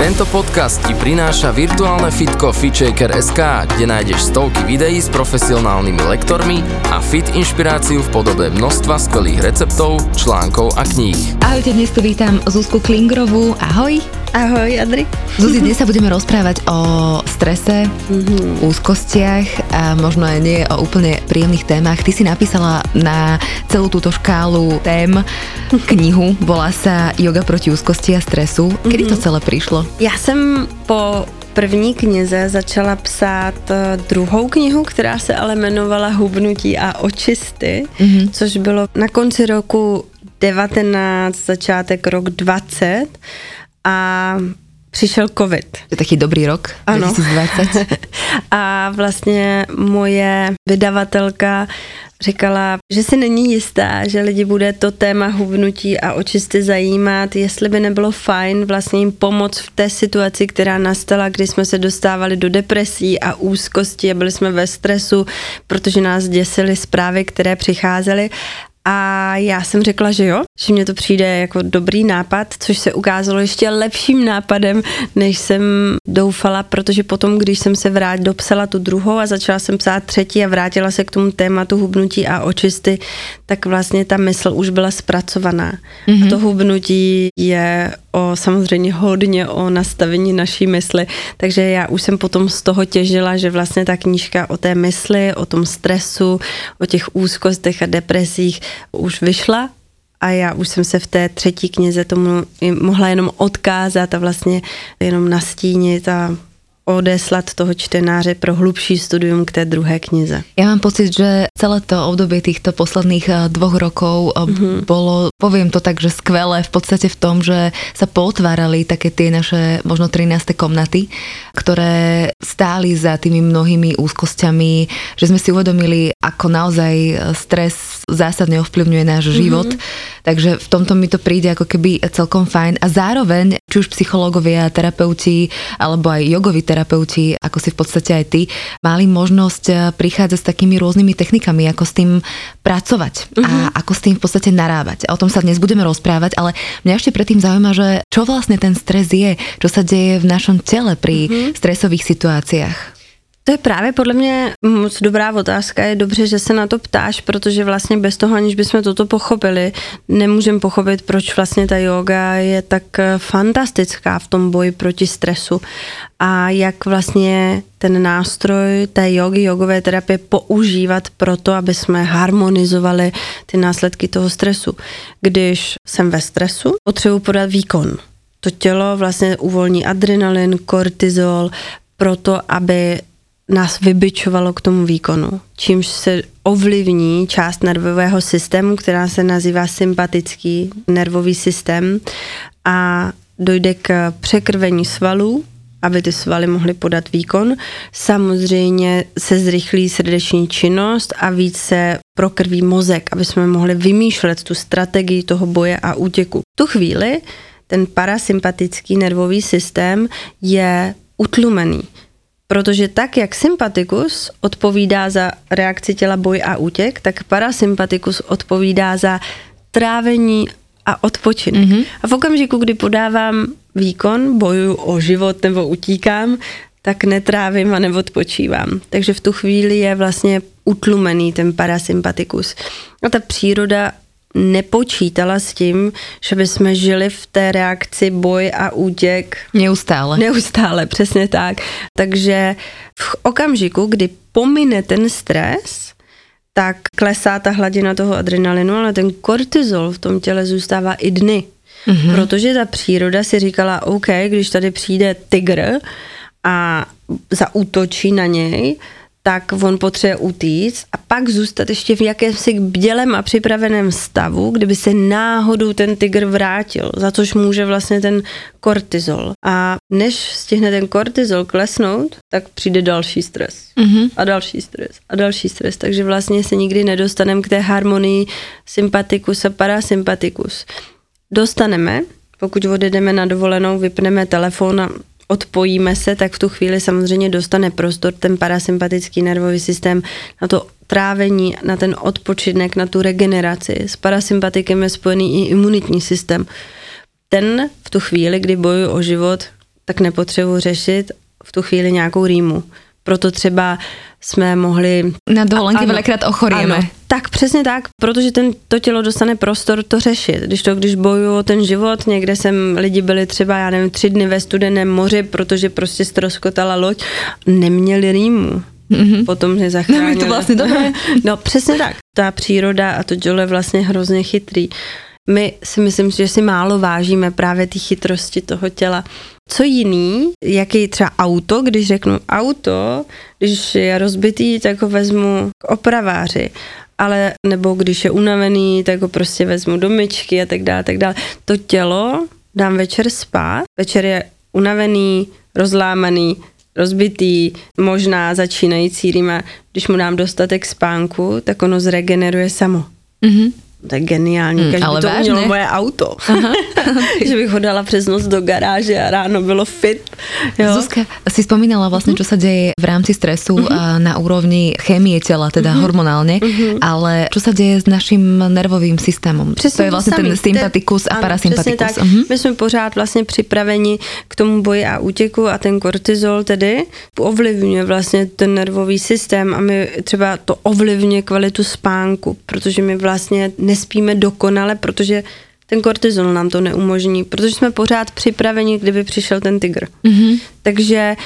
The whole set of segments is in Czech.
Tento podcast ti prináša virtuálne fitko FitShaker.sk, kde nájdeš stovky videí s profesionálnymi lektormi a fit inšpiráciu v podobe množstva skvelých receptov, článkov a kníh. Ahojte, dnes tu vítam Zuzku Klingrovú. Ahoj. Ahoj, Adri. Zuzi, dnes sa budeme rozprávať o strese, mm-hmm. úzkostiach a možno aj nie o úplne príjemných témach. Ty si napísala na celú túto škálu tém knihu, volá sa Yoga proti úzkosti a stresu. Kedy mm-hmm. to celé prišlo? Já jsem po první knize začala psát eh, druhou knihu, která se ale jmenovala Hubnutí a očisty, mm-hmm. což bylo na konci roku 19, začátek rok 20 a přišel covid. To je taký dobrý rok, ano. 2020. a vlastně moje vydavatelka říkala, že si není jistá, že lidi bude to téma hubnutí a očisty zajímat, jestli by nebylo fajn vlastně jim pomoct v té situaci, která nastala, kdy jsme se dostávali do depresí a úzkosti a byli jsme ve stresu, protože nás děsily zprávy, které přicházely a já jsem řekla, že jo, že mě to přijde jako dobrý nápad, což se ukázalo ještě lepším nápadem, než jsem doufala, protože potom, když jsem se vrát, dopsala tu druhou a začala jsem psát třetí a vrátila se k tomu tématu hubnutí a očisty, tak vlastně ta mysl už byla zpracovaná. Mm-hmm. A to hubnutí je o samozřejmě hodně o nastavení naší mysli, takže já už jsem potom z toho těžila, že vlastně ta knížka o té mysli, o tom stresu, o těch úzkostech a depresích už vyšla a já už jsem se v té třetí knize tomu mohla jenom odkázat a vlastně jenom nastínit a odeslat toho čtenáře pro hlubší studium k té druhé knize. Ja mám pocit, že celé to obdobie týchto posledných eh, dvoch rokov mm-hmm. bolo, poviem to tak, že skvelé v podstate v tom, že sa potvárali také tie naše možno 13. komnaty, ktoré stáli za tými mnohými úzkosťami, že sme si uvedomili, ako naozaj eh, stres zásadne ovplyvňuje náš mm-hmm. život. Takže v tomto mi to príde ako keby celkom fajn. A zároveň, či už psychológovia, terapeuti, alebo aj jogoví terapeuti, ako si v podstate aj ty, mali možnosť eh, prichádzať s takými rôznymi technikami, ako s tým pracovať uh-huh. a mhm. ako s tým v podstate narábať. O tom sa dnes budeme rozprávať, ale mňa ešte predtým zaujíma, že čo vlastne ten stres je, čo sa deje v našom tele pri uh-huh. stresových situáciách. To je právě podle mě moc dobrá otázka. Je dobře, že se na to ptáš, protože vlastně bez toho, aniž bychom toto pochopili, nemůžeme pochopit, proč vlastně ta yoga je tak eh, fantastická v tom boji proti stresu a jak vlastně ten nástroj té jogy, jogové terapie používat pro to, aby jsme harmonizovali ty následky toho stresu. Když jsem ve stresu, potřebuji podat výkon. To tělo vlastně uvolní adrenalin, kortizol, proto, aby nás vybičovalo k tomu výkonu, čímž se ovlivní část nervového systému, která se nazývá sympatický nervový systém a dojde k překrvení svalů, aby ty svaly mohly podat výkon. Samozřejmě se zrychlí srdeční činnost a více prokrví mozek, aby jsme mohli vymýšlet tu strategii toho boje a útěku. V tu chvíli ten parasympatický nervový systém je utlumený Protože tak, jak sympatikus odpovídá za reakci těla boj a útěk, tak parasympatikus odpovídá za trávení a odpočinek. Mm-hmm. A v okamžiku, kdy podávám výkon, boju o život nebo utíkám, tak netrávím a neodpočívám. Takže v tu chvíli je vlastně utlumený ten parasympatikus. A ta příroda nepočítala s tím, že bychom žili v té reakci boj a útěk. Neustále. Neustále, přesně tak. Takže v okamžiku, kdy pomine ten stres, tak klesá ta hladina toho adrenalinu, ale ten kortizol v tom těle zůstává i dny. Mm-hmm. Protože ta příroda si říkala, OK, když tady přijde tygr a zaútočí na něj, tak on potřebuje utíct a pak zůstat ještě v jakémsi bdělem a připraveném stavu, kdyby se náhodou ten tygr vrátil, za což může vlastně ten kortizol. A než stihne ten kortizol klesnout, tak přijde další stres. Mm-hmm. A další stres. A další stres. Takže vlastně se nikdy nedostaneme k té harmonii sympatikus a parasympatikus. dostaneme, pokud odjedeme na dovolenou, vypneme telefon a odpojíme se, tak v tu chvíli samozřejmě dostane prostor ten parasympatický nervový systém na to trávení, na ten odpočinek, na tu regeneraci. S parasympatikem je spojený i imunitní systém. Ten v tu chvíli, kdy bojuji o život, tak nepotřebuji řešit v tu chvíli nějakou rýmu. Proto třeba jsme mohli... Na dovolenky velikrát ochorieme. Ano, tak přesně tak, protože ten, to tělo dostane prostor to řešit. Když to, když bojuju o ten život, někde jsem, lidi byli třeba, já nevím, tři dny ve studeném moři, protože prostě stroskotala loď, neměli rýmu. Mm-hmm. Potom je zachránili. No, to vlastně dobré. no přesně tak. Ta příroda a to dělo je vlastně hrozně chytrý. My si myslím, že si málo vážíme právě ty chytrosti toho těla. Co jiný, jaký třeba auto, když řeknu auto, když je rozbitý, tak ho vezmu k opraváři ale nebo když je unavený, tak ho prostě vezmu do myčky a tak dále, tak dále. To tělo dám večer spát, večer je unavený, rozlámaný, rozbitý, možná začínající rýma, když mu dám dostatek spánku, tak ono zregeneruje samo. Mm-hmm. To je geniální, hmm, ale to vážně. umělo moje auto. že bych ho dala přes noc do garáže a ráno bylo fit. Jo. Zuzka, si spomínala vlastně, čo sa deje v rámci stresu uh-huh. na úrovni chémie těla, teda uh-huh. hormonálně, uh-huh. ale čo sa deje s naším nervovým systémem? Přesně to je vlastně ten sympatikus a ano, parasympatikus. Uh-huh. My jsme pořád vlastně připraveni k tomu boji a útěku a ten kortizol tedy ovlivňuje vlastně ten nervový systém a my třeba to ovlivňuje kvalitu spánku, protože my vlastně nespíme dokonale, protože ten kortizol nám to neumožní, protože jsme pořád připraveni, kdyby přišel ten tygr. Mm-hmm. Takže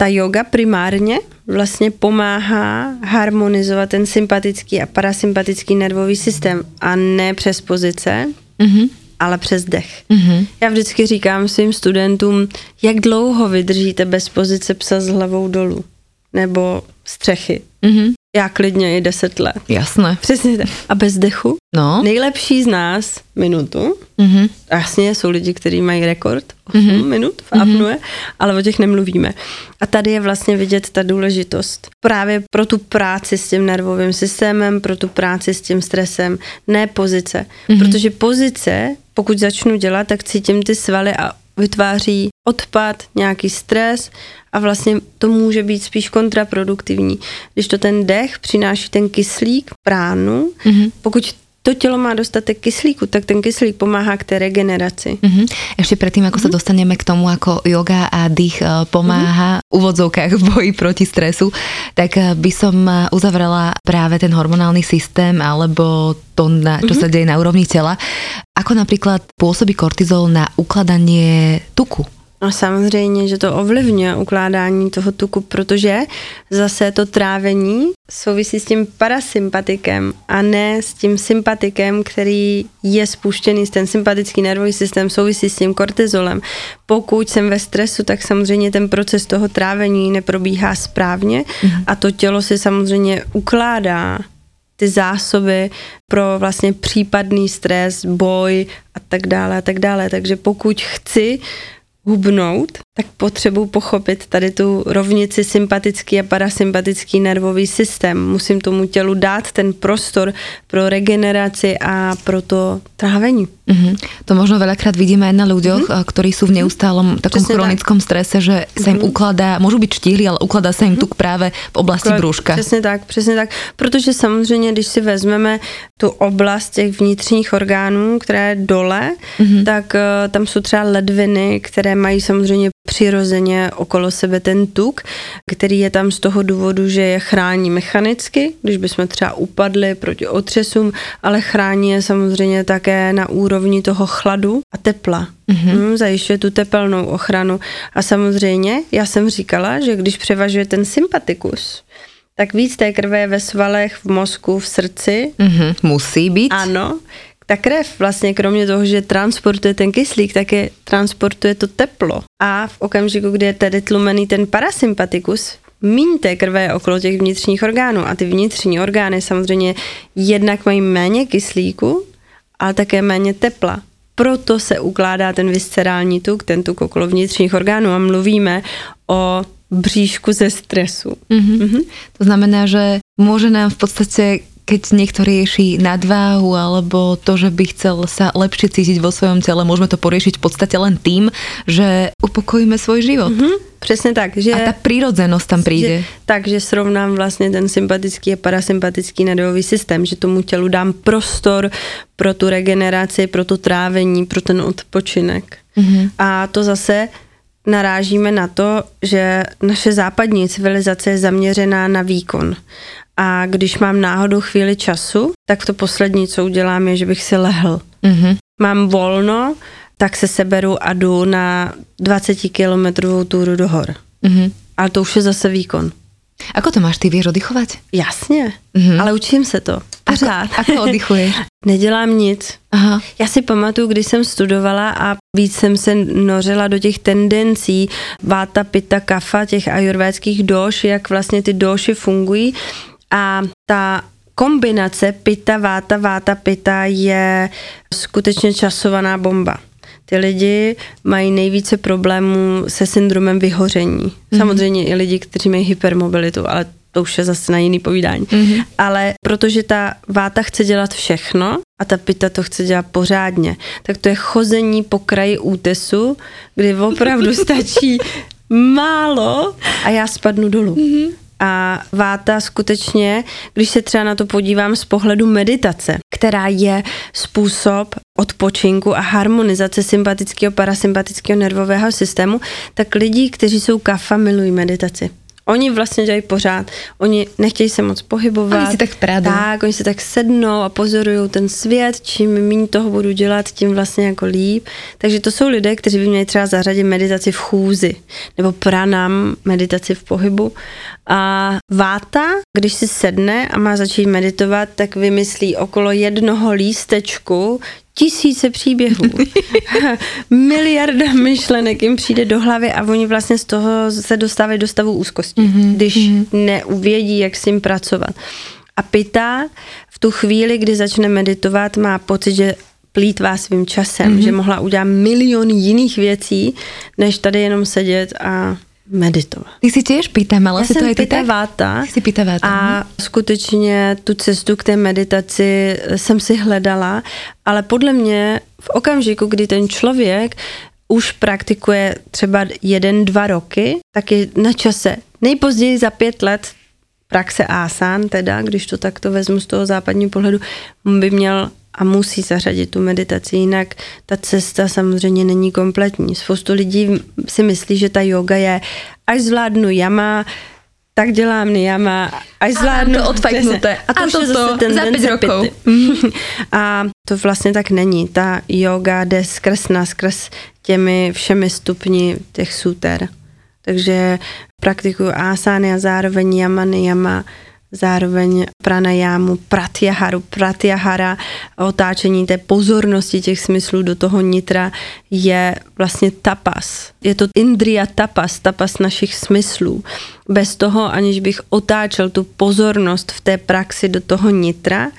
ta yoga primárně vlastně pomáhá harmonizovat ten sympatický a parasympatický nervový systém a ne přes pozice, mm-hmm. ale přes dech. Mm-hmm. Já vždycky říkám svým studentům, jak dlouho vydržíte bez pozice psa s hlavou dolů nebo střechy. Mm-hmm. Já klidně i deset let. Jasné. Přesně tak. A bez dechu? No. Nejlepší z nás minutu. Mm-hmm. Jasně, jsou lidi, kteří mají rekord 8 mm-hmm. minut v apnoe, mm-hmm. ale o těch nemluvíme. A tady je vlastně vidět ta důležitost. Právě pro tu práci s tím nervovým systémem, pro tu práci s tím stresem, ne pozice. Mm-hmm. Protože pozice, pokud začnu dělat, tak cítím ty svaly a vytváří odpad, nějaký stres a vlastně to může být spíš kontraproduktivní. Když to ten dech přináší ten kyslík pránu, mm-hmm. pokud to tělo má dostatek kyslíku, tak ten kyslík pomáhá k té regeneraci. Mm-hmm. Ještě předtím, jako mm-hmm. se dostaneme k tomu, jako yoga a dých eh, pomáhá mm-hmm. v úvodzovkách v boji proti stresu, tak eh, by som eh, uzavrela právě ten hormonální systém alebo to, na, čo mm-hmm. sa deje na úrovni tela. Ako napríklad pôsobí kortizol na ukladanie tuku? No samozřejmě, že to ovlivňuje ukládání toho tuku, protože zase to trávení souvisí s tím parasympatikem a ne s tím sympatikem, který je spuštěný, ten sympatický nervový systém souvisí s tím kortizolem. Pokud jsem ve stresu, tak samozřejmě ten proces toho trávení neprobíhá správně mm-hmm. a to tělo si samozřejmě ukládá ty zásoby pro vlastně případný stres, boj a tak dále a tak dále. Takže pokud chci hubnout, tak potřebuji pochopit tady tu rovnici sympatický a parasympatický nervový systém. Musím tomu tělu dát ten prostor pro regeneraci a pro to trávení. Mm-hmm. To možno veľakrát vidíme aj na ľuďoch, mm-hmm. ktorí sú v neustálom takom Přesně chronickom tak. strese, že sa im mm-hmm. ukladá, môžu byť štíhli, ale ukladá sa im mm-hmm. tuk práve v oblasti Klad, brúška. Přesně tak, přesně tak. Protože samozřejmě, když si vezmeme tu oblast těch vnitřních orgánů, která je dole, mm-hmm. tak uh, tam jsou třeba ledviny, které mají samozřejmě přirozeně okolo sebe ten tuk, který je tam z toho důvodu, že je chrání mechanicky, když bychom třeba upadli proti otřesům, ale chrání je samozřejmě také na úrovni toho chladu a tepla. Mm-hmm. Hmm, zajišťuje tu tepelnou ochranu. A samozřejmě, já jsem říkala, že když převažuje ten sympatikus, tak víc té krve je ve svalech, v mozku, v srdci. Mm-hmm, musí být. Ano, ta krev vlastně kromě toho, že transportuje ten kyslík, tak je transportuje to teplo. A v okamžiku, kdy je tedy tlumený ten parasympatikus, míň té krve je okolo těch vnitřních orgánů a ty vnitřní orgány samozřejmě jednak mají méně kyslíku, ale také méně tepla. Proto se ukládá ten viscerální tuk, ten tuk okolo vnitřních orgánů a mluvíme o bříšku ze stresu. Mm-hmm. Mm-hmm. To znamená, že může nám v podstatě keď niekto rieši nadváhu alebo to, že by chcel sa lepšie cítiť vo svojom tele, môžeme to poriešiť v podstate len tým, že upokojíme svoj život. Mm-hmm. Přesně tak. Že, a ta prírodzenosť tam. Že, takže srovnám vlastně ten sympatický a parasympatický nervový systém, že tomu tělu dám prostor pro tu regeneraci, pro to trávení, pro ten odpočinek. Mm-hmm. A to zase narážíme na to, že naše západní civilizace je zaměřená na výkon. A když mám náhodou chvíli času, tak to poslední, co udělám, je, že bych si lehl. Mm-hmm. Mám volno, tak se seberu a jdu na 20 kilometrovou túru do hor. Mm-hmm. Ale to už je zase výkon. Ako to máš, ty vieš oddychovat? Jasně, mm-hmm. ale učím se to. Pořád. Ako, ako oddychuješ? Nedělám nic. Aha. Já si pamatuju, když jsem studovala a víc jsem se nořila do těch tendencí váta, pita, kafa, těch ajurvédských doš, jak vlastně ty doši fungují. A ta kombinace pita, váta, váta, pita je skutečně časovaná bomba ty lidi mají nejvíce problémů se syndromem vyhoření. Mm-hmm. Samozřejmě i lidi, kteří mají hypermobilitu, ale to už je zase na jiný povídání. Mm-hmm. Ale protože ta váta chce dělat všechno a ta pita to chce dělat pořádně, tak to je chození po kraji útesu, kdy opravdu stačí málo a já spadnu dolů. Mm-hmm. A váta skutečně, když se třeba na to podívám z pohledu meditace, která je způsob odpočinku a harmonizace sympatického parasympatického nervového systému, tak lidi, kteří jsou kafa, milují meditaci. Oni vlastně dělají pořád. Oni nechtějí se moc pohybovat. Oni si tak pradu. Tak, oni si tak sednou a pozorují ten svět. Čím méně toho budu dělat, tím vlastně jako líp. Takže to jsou lidé, kteří by měli třeba zařadit meditaci v chůzi nebo pranam, meditaci v pohybu. A váta, když si sedne a má začít meditovat, tak vymyslí okolo jednoho lístečku tisíce příběhů, miliarda myšlenek jim přijde do hlavy a oni vlastně z toho se dostávají do stavu úzkosti, mm-hmm. když mm-hmm. neuvědí, jak s tím pracovat. A Pita v tu chvíli, kdy začne meditovat, má pocit, že plítvá svým časem, mm-hmm. že mohla udělat milion jiných věcí, než tady jenom sedět a meditovat. Ty si tiež pýtam, ale si to je pýta váta. si pýta váta. A skutečně tu cestu k té meditaci jsem si hledala, ale podle mě v okamžiku, kdy ten člověk už praktikuje třeba jeden, dva roky, tak je na čase nejpozději za pět let praxe asán, teda, když to takto vezmu z toho západního pohledu, by měl a musí zařadit tu meditaci, jinak ta cesta samozřejmě není kompletní. Spoustu lidí si myslí, že ta yoga je, až zvládnu jama, tak dělám niyama, až zvládnu... To odfajknuté. A to, a to už je zase ten za pět rokov. a to vlastně tak není. Ta yoga jde skrz nás, skrz těmi všemi stupni těch suter. Takže praktikuju asány a zároveň yama, niyama, zároveň pranajámu, pratyaharu, pratyahara, otáčení té pozornosti těch smyslů do toho nitra je vlastně tapas. Je to indria tapas, tapas našich smyslů. Bez toho, aniž bych otáčel tu pozornost v té praxi do toho nitra,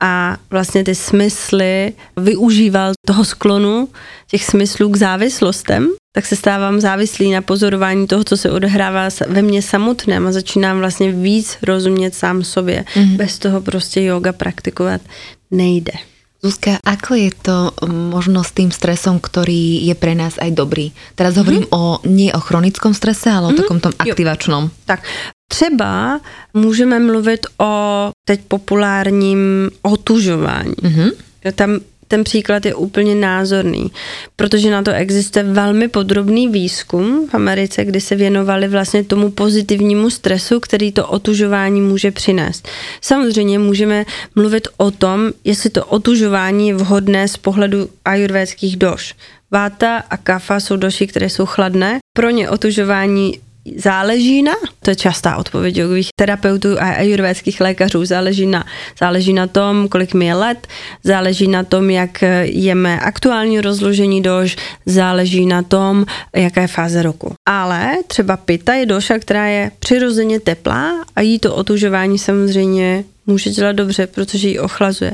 a vlastně ty smysly využíval toho sklonu těch smyslů k závislostem, tak se stávám závislý na pozorování toho, co se odehrává ve mně samotném a začínám vlastně víc rozumět sám sobě. Mm-hmm. Bez toho prostě yoga praktikovat nejde. Zuzka, ako je to možno s tým stresom, ktorý je pre nás aj dobrý? Teraz hovorím mm-hmm. o, nie o chronickom strese, ale mm-hmm. o takom tom aktivačnom. Jo. Tak Třeba můžeme mluvit o teď populárním otužování. Mm-hmm. Tam ten příklad je úplně názorný, protože na to existuje velmi podrobný výzkum v Americe, kdy se věnovali vlastně tomu pozitivnímu stresu, který to otužování může přinést. Samozřejmě můžeme mluvit o tom, jestli to otužování je vhodné z pohledu ajurvédských doš. Váta a kafa jsou doši, které jsou chladné. Pro ně otužování záleží na, to je častá odpověď jogových terapeutů a ajurvédských lékařů, záleží na, záleží na tom, kolik mi je let, záleží na tom, jak jeme aktuální rozložení dož, záleží na tom, jaká je fáze roku. Ale třeba pita je doša, která je přirozeně teplá a jí to otužování samozřejmě může dělat dobře, protože ji ochlazuje.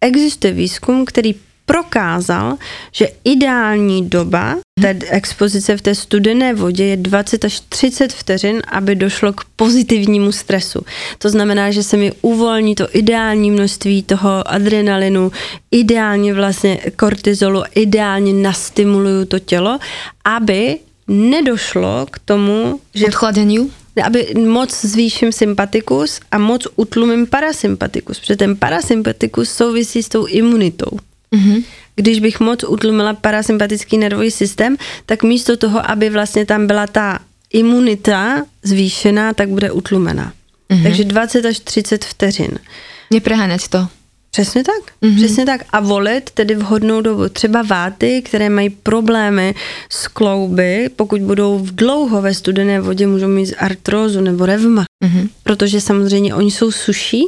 Existuje výzkum, který prokázal, že ideální doba té expozice v té studené vodě je 20 až 30 vteřin, aby došlo k pozitivnímu stresu. To znamená, že se mi uvolní to ideální množství toho adrenalinu, ideálně vlastně kortizolu, ideálně nastimuluju to tělo, aby nedošlo k tomu, že... Odchladzeniu? aby moc zvýším sympatikus a moc utlumím parasympatikus, protože ten parasympatikus souvisí s tou imunitou. Mm-hmm když bych moc utlumila parasympatický nervový systém, tak místo toho, aby vlastně tam byla ta imunita zvýšená, tak bude utlumená. Mm-hmm. Takže 20 až 30 vteřin. Nepreháňať to. Přesně tak, mm-hmm. přesně tak. A volit tedy vhodnou dobu. Třeba váty, které mají problémy s klouby, pokud budou v dlouho ve studené vodě, můžou mít artrózu nebo revma. Mm-hmm. Protože samozřejmě oni jsou suší,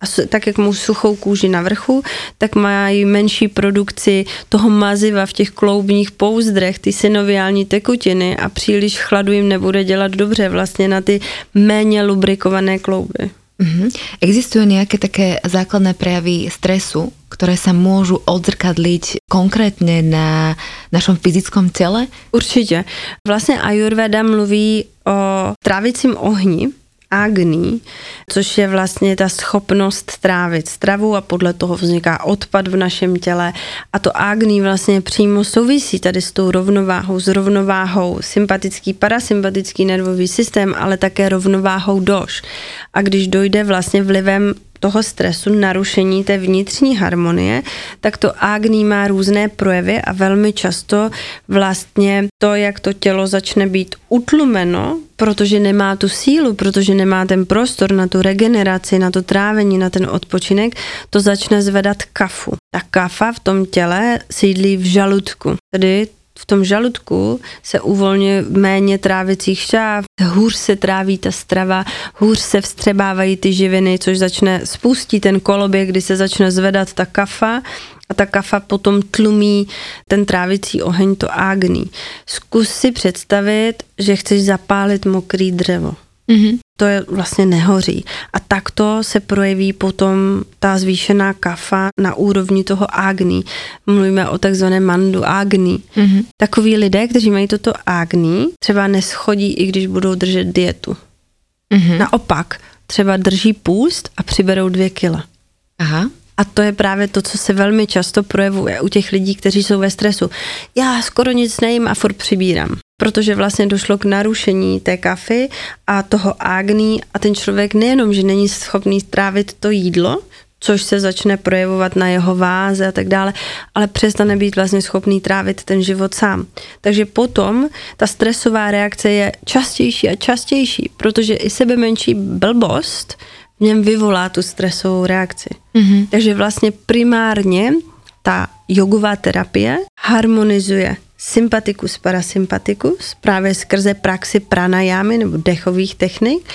a tak jak mají suchou kůži na vrchu, tak mají menší produkci toho maziva v těch kloubních pouzdrech, ty synoviální tekutiny a příliš chladu jim nebude dělat dobře vlastně na ty méně lubrikované klouby. Mm-hmm. Existujú nejaké také základné prejavy stresu, ktoré sa môžu odzrkadliť konkrétne na našom fyzickom tele? Určitě. Vlastně Ayurveda mluví o trávicím ohni, agní, což je vlastně ta schopnost trávit stravu a podle toho vzniká odpad v našem těle. A to agní vlastně přímo souvisí tady s tou rovnováhou, s rovnováhou sympatický, parasympatický nervový systém, ale také rovnováhou doš. A když dojde vlastně vlivem toho stresu, narušení té vnitřní harmonie, tak to agní má různé projevy a velmi často vlastně to, jak to tělo začne být utlumeno, protože nemá tu sílu, protože nemá ten prostor na tu regeneraci, na to trávení, na ten odpočinek, to začne zvedat kafu. Ta kafa v tom těle sídlí v žaludku, tedy v tom žaludku se uvolňuje méně trávicích šťáv, hůř se tráví ta strava, hůř se vstřebávají ty živiny, což začne spustit ten koloběh, kdy se začne zvedat ta kafa a ta kafa potom tlumí ten trávicí oheň, to ágní. Zkus si představit, že chceš zapálit mokrý dřevo. Mm-hmm. To je vlastně nehoří. A takto se projeví potom ta zvýšená kafa na úrovni toho ágní. Mluvíme o takzvaném mandu ágní. Mm-hmm. Takoví lidé, kteří mají toto ágní, třeba neschodí, i když budou držet dietu. Mm-hmm. Naopak, třeba drží půst a přiberou dvě kila. Aha. A to je právě to, co se velmi často projevuje u těch lidí, kteří jsou ve stresu. Já skoro nic nejím a furt přibírám. Protože vlastně došlo k narušení té kafy a toho ágní a ten člověk nejenom, že není schopný strávit to jídlo, což se začne projevovat na jeho váze a tak dále, ale přestane být vlastně schopný trávit ten život sám. Takže potom ta stresová reakce je častější a častější, protože i sebe menší blbost v něm vyvolá tu stresovou reakci. Mm-hmm. Takže vlastně primárně ta jogová terapie harmonizuje sympatikus, parasympatikus právě skrze praxi pranajámy nebo dechových technik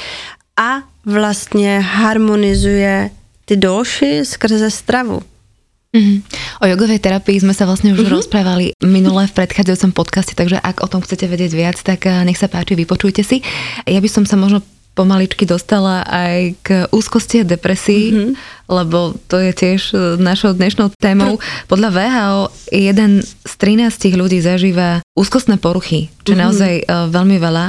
a vlastně harmonizuje ty doši skrze stravu. Mm-hmm. O jogovej terapii sme sa vlastne už mm-hmm. rozprávali minule v predchádzajúcom podcaste, takže ak o tom chcete vedieť viac, tak eh, nech sa páči, vypočujte si. Ja by som sa možno pomaličky dostala aj k úzkosti a depresii, mm-hmm. lebo to je tiež e, našou dnešnou témou. Podľa VHO jeden z 13 ľudí zažíva úzkostné poruchy, čo mm-hmm. naozaj uh, veľmi veľa.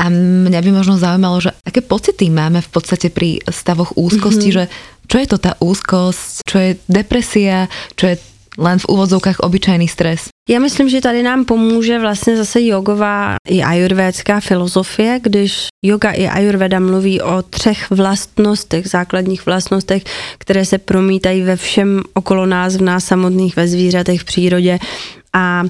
A mňa by možno zaujímalo, že aké pocity máme v podstate pri stavoch úzkosti, mm-hmm. že čo je to tá úzkosť, čo je depresia, čo je len v úvodzovkách obyčajný stres. Já myslím, že tady nám pomůže vlastně zase jogová i ajurvédská filozofie, když yoga i ajurveda mluví o třech vlastnostech, základních vlastnostech, které se promítají ve všem okolo nás, v nás samotných, ve zvířatech, v přírodě a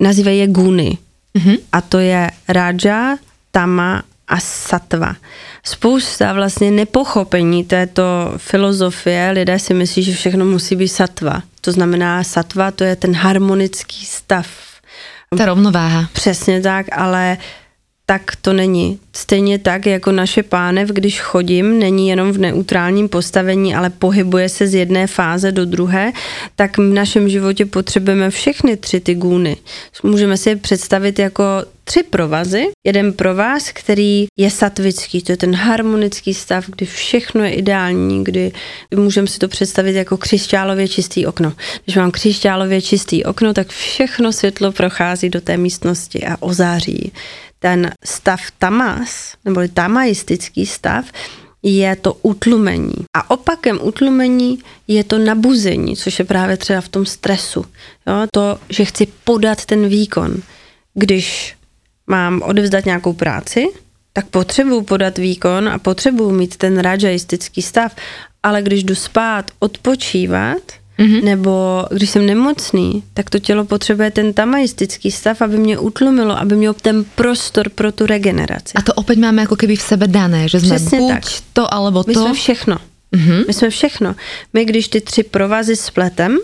nazývají je guny. Mm-hmm. A to je raja, tama a satva. Spousta vlastně nepochopení této filozofie, lidé si myslí, že všechno musí být satva. To znamená, satva to je ten harmonický stav. Ta rovnováha. Přesně tak, ale tak to není. Stejně tak, jako naše pánev, když chodím, není jenom v neutrálním postavení, ale pohybuje se z jedné fáze do druhé, tak v našem životě potřebujeme všechny tři ty gůny. Můžeme si je představit jako tři provazy. Jeden provaz, který je satvický, to je ten harmonický stav, kdy všechno je ideální, kdy můžeme si to představit jako křišťálově čistý okno. Když mám křišťálově čistý okno, tak všechno světlo prochází do té místnosti a ozáří ten stav tamas, nebo tamaistický stav, je to utlumení. A opakem utlumení je to nabuzení, což je právě třeba v tom stresu. Jo? To, že chci podat ten výkon. Když mám odevzdat nějakou práci, tak potřebuju podat výkon a potřebuju mít ten rajaistický stav, ale když jdu spát, odpočívat, Mm-hmm. Nebo když jsem nemocný, tak to tělo potřebuje ten tamaistický stav, aby mě utlumilo, aby měl ten prostor pro tu regeneraci. A to opět máme jako keby v sebe dané, že jsme Přesně buď tak. to, alebo to. My jsme všechno. Mm-hmm. My jsme všechno. My, když ty tři provazy spletem,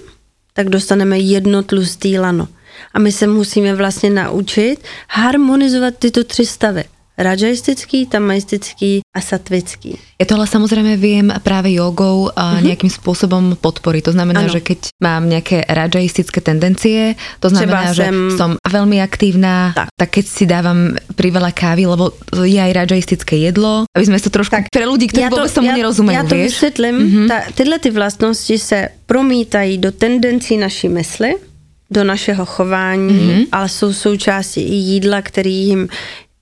tak dostaneme jedno tlustý lano. A my se musíme vlastně naučit harmonizovat tyto tři stavy rajaistický, tamaistický a satvický. Je tohle samozřejmě vím právě jogou a uh-huh. nějakým způsobem podpory. To znamená, ano. že keď mám nějaké rajaistické tendencie, to znamená, že jsem... som veľmi aktívna, tak. tak keď si dávam priveľa kávy, lebo je aj rajaistické jedlo, aby jsme to trošku tak. pre ľudí, kteří vůbec tomu nerozumějí. Já to vieš? vysvětlím. Ta, tyhle ty vlastnosti se promítají do tendencí naší mysli, do našeho chování, mm-hmm. ale jsou součástí i jídla, který jim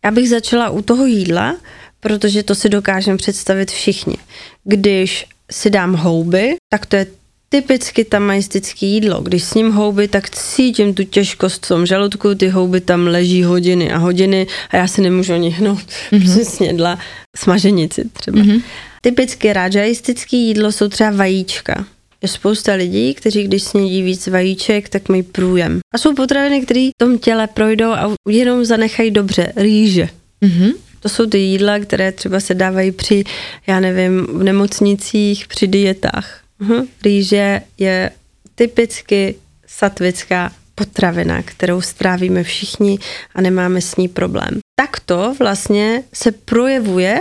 já bych začala u toho jídla, protože to si dokážeme představit všichni. Když si dám houby, tak to je typicky tamaistické jídlo. Když s ním houby, tak cítím tu těžkost v tom žaludku, ty houby tam leží hodiny a hodiny a já si nemůžu ani hnout. Mm-hmm. Jsem snědla smaženici třeba. Mm-hmm. Typicky rajaistické jídlo jsou třeba vajíčka. Je spousta lidí, kteří když snědí víc vajíček, tak mají průjem. A jsou potraviny, které v tom těle projdou a jenom zanechají dobře. Rýže. Mm-hmm. To jsou ty jídla, které třeba se dávají při, já nevím, v nemocnicích, při dietách. Uh-huh. Rýže je typicky satvická potravina, kterou strávíme všichni a nemáme s ní problém. Takto vlastně se projevuje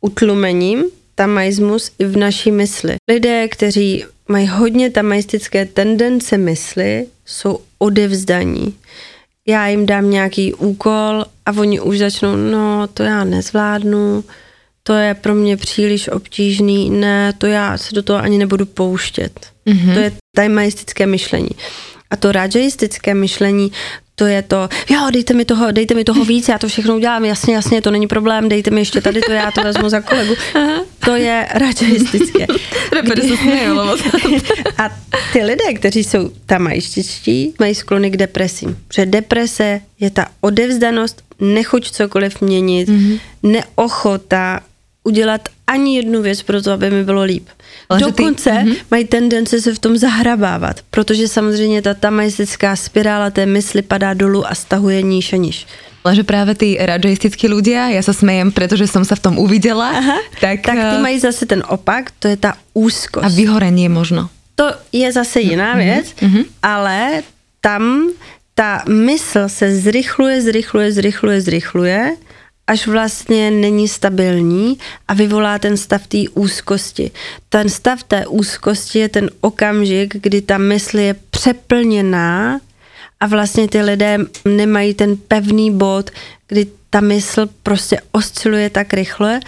utlumením tamaismus i v naší mysli. Lidé, kteří mají hodně tamaistické tendence mysli, jsou odevzdaní. Já jim dám nějaký úkol a oni už začnou, no to já nezvládnu, to je pro mě příliš obtížný, ne, to já se do toho ani nebudu pouštět. Mm-hmm. To je tamaistické myšlení. A to rajaistické myšlení, to je to, jo, dejte mi toho, dejte mi toho víc, já to všechno udělám, jasně, jasně, to není problém, dejte mi ještě tady to, já to vezmu za kolegu. To je rajaistické. A ty lidé, kteří jsou tamajštičtí, mají sklony k depresím. Protože deprese je ta odevzdanost, nechuť cokoliv měnit, mm-hmm. neochota udělat ani jednu věc pro to, aby mi bylo líp. Ale Dokonce ty, mm-hmm. mají tendence se v tom zahrabávat, protože samozřejmě ta tamaistická spirála té mysli padá dolů a stahuje níž a níž. Lenže právě ty rajaistickí ľudia, já se smejem, protože jsem se v tom uviděla, Aha, tak, tak ty eh, mají zase ten opak, to je ta úzkost. A vyhorení možno. To je zase jiná mm-hmm. věc, mm-hmm. ale tam ta mysl se zrychluje, zrychluje, zrychluje, zrychluje až vlastně není stabilní a vyvolá ten stav té úzkosti. Ten stav té úzkosti je ten okamžik, kdy ta mysl je přeplněná a vlastně ty lidé nemají ten pevný bod, kdy ta mysl prostě osciluje tak rychle,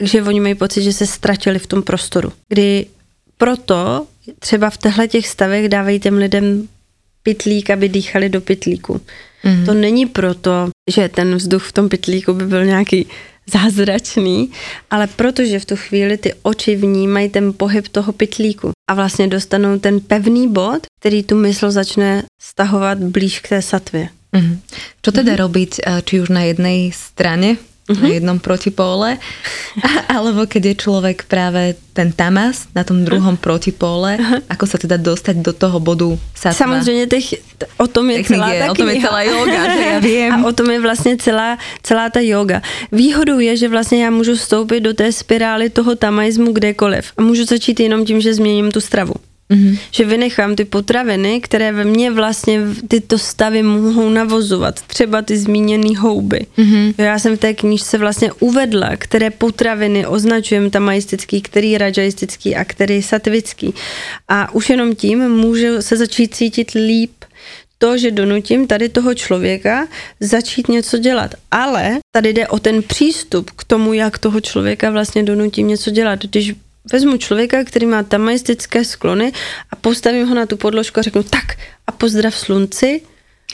že oni mají pocit, že se ztratili v tom prostoru. Kdy proto třeba v těchto těch stavech dávají těm lidem pitlík, aby dýchali do pitlíku. Mm. To není proto, že ten vzduch v tom pitlíku by byl nějaký zázračný, ale protože v tu chvíli ty oči vnímají ten pohyb toho pitlíku a vlastně dostanou ten pevný bod, který tu mysl začne stahovat blíž k té satvě. Mm. Co teda mm. robiť, eh, či už na jednej strane uh-huh. na jednom protipóle, alebo keď je človek práve ten tamas na tom druhom uh-huh. protipóle, uh-huh. ako sa teda dostať do toho bodu satva. Samozřejmě těch, o tom je celá je, ta o tom je celá yoga, že já vím. A o tom je vlastně celá, celá ta yoga. Výhodou je, že vlastně já můžu vstoupit do té spirály toho tamaismu kdekoliv a můžu začít jenom tím, že změním tu stravu. Mm-hmm. Že vynechám ty potraviny, které ve mně vlastně tyto stavy mohou navozovat. Třeba ty zmíněné houby. Mm-hmm. Já jsem v té knížce vlastně uvedla, které potraviny označujeme tamaistický, který rajaistický a který satvický. A už jenom tím můžu se začít cítit líp to, že donutím tady toho člověka začít něco dělat. Ale tady jde o ten přístup k tomu, jak toho člověka vlastně donutím něco dělat. Když vezmu člověka, který má tamaistické sklony a postavím ho na tu podložku a řeknu tak a pozdrav slunci,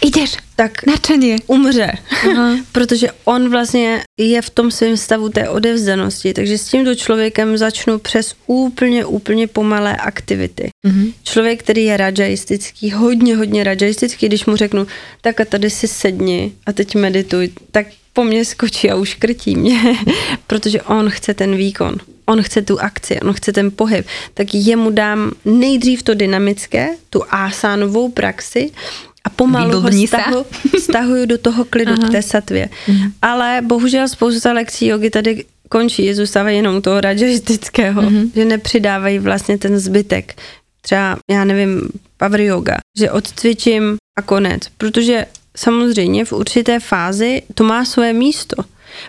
Ideš, tak nadšenie. umře. Aha. Protože on vlastně je v tom svém stavu té odevzdanosti. Takže s tímto člověkem začnu přes úplně, úplně pomalé aktivity. Mm-hmm. Člověk, který je rajaistický, hodně, hodně rajaistický, když mu řeknu, tak a tady si sedni a teď medituj, tak po mně skočí a už krtí mě, protože on chce ten výkon on chce tu akci, on chce ten pohyb, tak jemu dám nejdřív to dynamické, tu asánovou praxi a pomalu ho stahu, stahuju do toho klidu, Aha. k té satvě. Mhm. Ale bohužel spousta lekcí jogy tady končí, zůstávají jenom toho rajaistického, mm-hmm. že nepřidávají vlastně ten zbytek. Třeba, já nevím, power yoga, že odcvičím a konec, protože samozřejmě v určité fázi to má své místo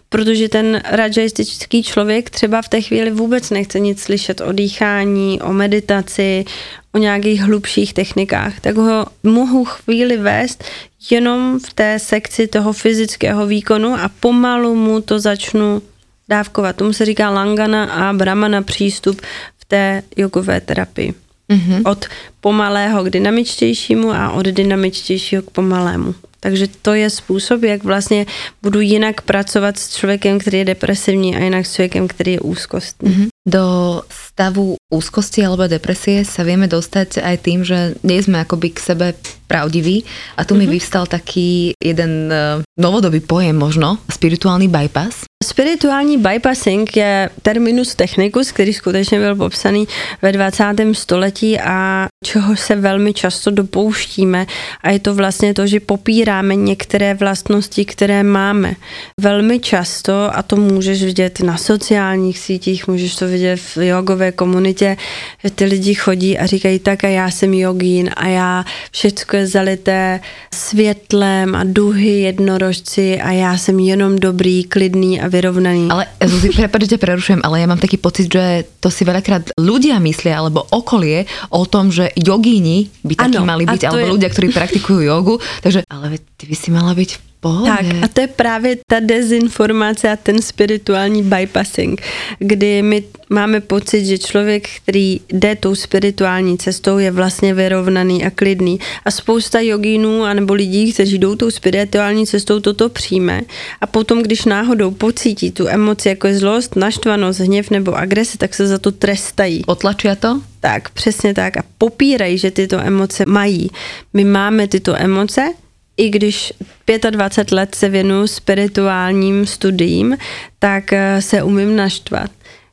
protože ten rajaistický člověk třeba v té chvíli vůbec nechce nic slyšet o dýchání, o meditaci, o nějakých hlubších technikách, tak ho mohu chvíli vést jenom v té sekci toho fyzického výkonu a pomalu mu to začnu dávkovat. Tomu se říká langana a brahmana přístup v té jogové terapii. Mm-hmm. Od pomalého k dynamičtějšímu a od dynamičtějšího k pomalému. Takže to je způsob, jak vlastně budu jinak pracovat s člověkem, který je depresivní a jinak s člověkem, který je úzkostný. Mm-hmm. Do stavu úzkosti alebo depresie sa vieme dostať aj tým, že nie sme akoby k sebe pravdiví a tu mm-hmm. mi mhm. vyvstal taký jeden uh, novodobý pojem možno, spirituální bypass. Spirituální bypassing je terminus technicus, který skutečně byl popsaný ve 20. století a čeho se velmi často dopouštíme a je to vlastně to, že popíráme některé vlastnosti, které máme. Velmi často, a to můžeš vidět na sociálních sítích, můžeš to vidět v jogové komunitě, že ty lidi chodí a říkají tak a já jsem jogín a já všechno je zalité světlem a duhy jednorožci a já jsem jenom dobrý, klidný a vyrovnaný. Ale Zuzi, prepáč, že prerušujem, ale ja mám taký pocit, že to si veľakrát ľudia myslia, alebo okolie o tom, že jogíni by takí ano, mali byť, alebo je... ľudia, ktorí praktikujú jogu, takže ale ty by si mala byť pohodě. Tak a to je právě ta dezinformace a ten spirituální bypassing, kdy my máme pocit, že člověk, který jde tou spirituální cestou, je vlastně vyrovnaný a klidný. A spousta jogínů anebo lidí, kteří jdou tou spirituální cestou, toto přijme. A potom, když náhodou pocítí tu emoci, jako je zlost, naštvanost, hněv nebo agrese, tak se za to trestají. Otlačuje to? Tak, přesně tak. A popírají, že tyto emoce mají. My máme tyto emoce, i když 25 let se věnuju spirituálním studiím, tak eh, se umím naštvat.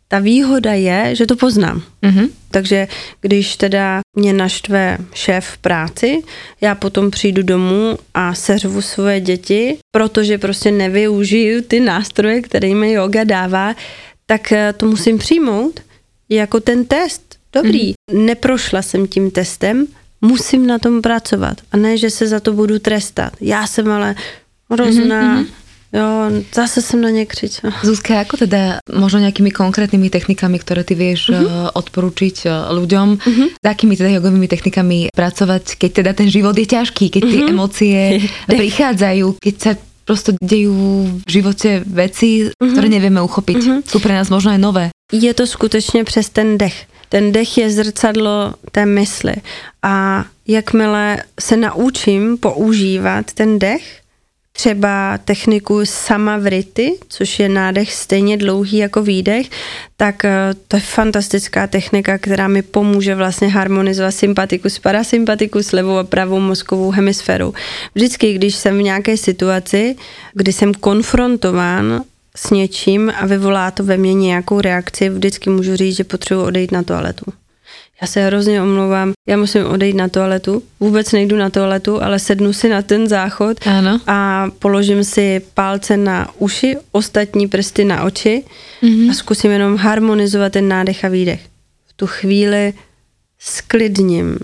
Ta výhoda je, že to poznám. Mm-hmm. Takže když teda mě naštve šéf v práci, já potom přijdu domů a seřvu svoje děti, protože prostě nevyužiju ty nástroje, které mi yoga dává, tak eh, to musím přijmout jako ten test. Dobrý, mm-hmm. neprošla jsem tím testem, musím na tom pracovat a ne, že se za to budu trestat. Já jsem ale hrozná, mm-hmm. Jo, zase jsem na ně křičela. Zuzka, jako teda možno nějakými konkrétnymi technikami, které ty vieš uh-huh. Mhm. odporučiť ľuďom, uh-huh. s akými teda jogovými technikami pracovať, keď teda ten život je ťažký, keď tie uh-huh. emócie prichádzajú, keď sa prosto dejú v životě věci, uh-huh. které nevieme uchopiť. Uh-huh. Sú pre nás možno aj nové. Je to skutečně přes ten dech. Ten dech je zrcadlo té mysli. A jakmile se naučím používat ten dech, třeba techniku samavrity, což je nádech stejně dlouhý jako výdech, tak eh, to je fantastická technika, která mi pomůže vlastně harmonizovat sympatikus, parasympatikus, levou a pravou mozkovou hemisféru. Vždycky, když jsem v nějaké situaci, kdy jsem konfrontován s něčím a vyvolá to ve mně nějakou reakci, vždycky můžu říct, že potřebuji odejít na toaletu. Já se hrozně omlouvám, já musím odejít na toaletu. Vůbec nejdu na toaletu, ale sednu si na ten záchod ano. a položím si palce na uši, ostatní prsty na oči mm-hmm. a zkusím jenom harmonizovat ten nádech a výdech. V tu chvíli sklidním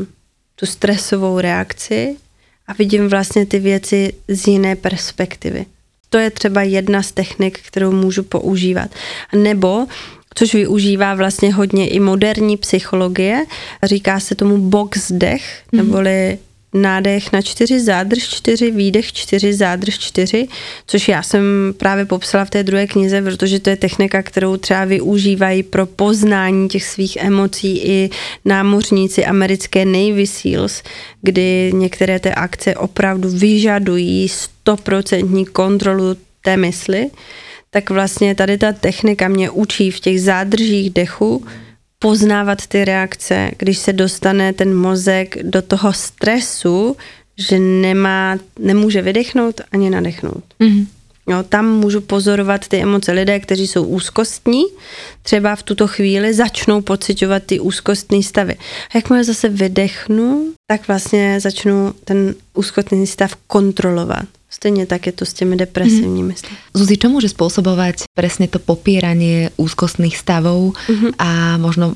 tu stresovou reakci a vidím vlastně ty věci z jiné perspektivy. To je třeba jedna z technik, kterou můžu používat. Nebo což využívá vlastně hodně i moderní psychologie. Říká se tomu box dech, mhm. neboli nádech na čtyři, zádrž čtyři, výdech čtyři, zádrž čtyři, což já jsem právě popsala v té druhé knize, protože to je technika, kterou třeba využívají pro poznání těch svých emocí i námořníci americké Navy SEALs, kdy některé té akce opravdu vyžadují stoprocentní kontrolu té mysli, tak vlastně tady ta technika mě učí v těch zádržích dechu poznávat ty reakce, když se dostane ten mozek do toho stresu, že nemá, nemůže vydechnout ani nadechnout. Mm-hmm. Jo, tam můžu pozorovat ty emoce. Lidé, kteří jsou úzkostní, třeba v tuto chvíli začnou pocitovat ty úzkostní stavy. A jakmile zase vydechnu, tak vlastně začnu ten úzkostný stav kontrolovat. Stejně tak je to s těmi depresivními stavy. Zuzi, čo může způsobovat přesně to popíranie úzkostných stavov mm-hmm. a možno